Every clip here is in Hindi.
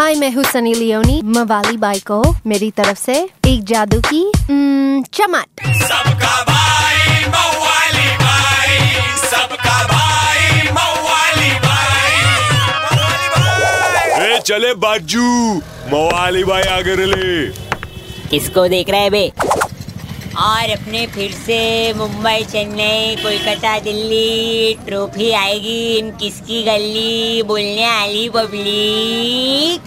हाय मैं हूँ सनी लियोनी। मवाली बाई को मेरी तरफ़ से एक जादू की चमट। सबका भाई मवाली भाई सबका भाई मवाली भाई। ए चले बाजू मवाली भाई आगे ले किसको देख रहे बे? और अपने फिर से मुंबई, चेन्नई, कोलकाता, दिल्ली, ट्रॉफी आएगी इन किसकी गली? बोलने वाली पब्लिक।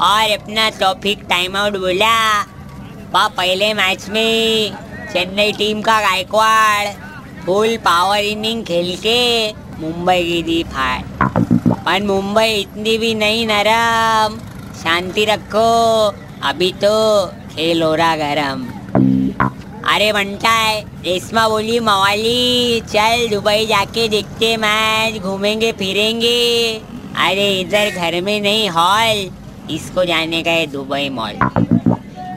और अपना टॉपिक टाइम आउट बोला। वह पहले मैच में चेन्नई टीम का गायकवाड़ फुल पावर इनिंग खेल के मुंबई की दी फाड़ पर मुंबई इतनी भी नहीं नरम। शांति रखो। अभी तो खेल हो रहा गरम। अरे बनता है, रेशमा बोली, मवाली, चल दुबई जाके देखते मैच, घूमेंगे, फिरेंगे। अरे इधर घर में नहीं, हॉल, इसको जाने का है दुबई मॉल।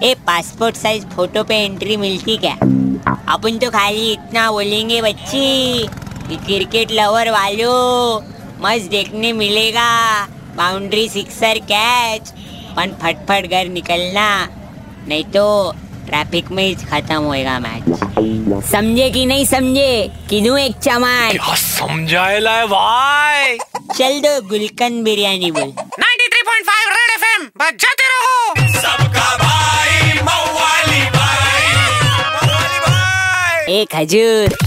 ए पासपोर्ट साइज़ फ़ोटो पे एंट्री मिलती क्या? अपन तो खाली इतना बोलेंगे, बच्ची, कि क्रिकेट लवर वालों, मस्त देखने मिलेगा। बाउंड्री सिक्सर कैच पन फटफट घर निकलना। नहीं तो ट्रैफ़िक में ही खत्म होएगा मैच समझे कि नहीं समझे? किनू एक चमान क्या समझाएला है भाई? चल दो गुलकंद बिरयानी बोल। 93.5 रेड एफएम बजाते रहो। सबका भाई मवाली भाई। मवाली भाई एक हजूर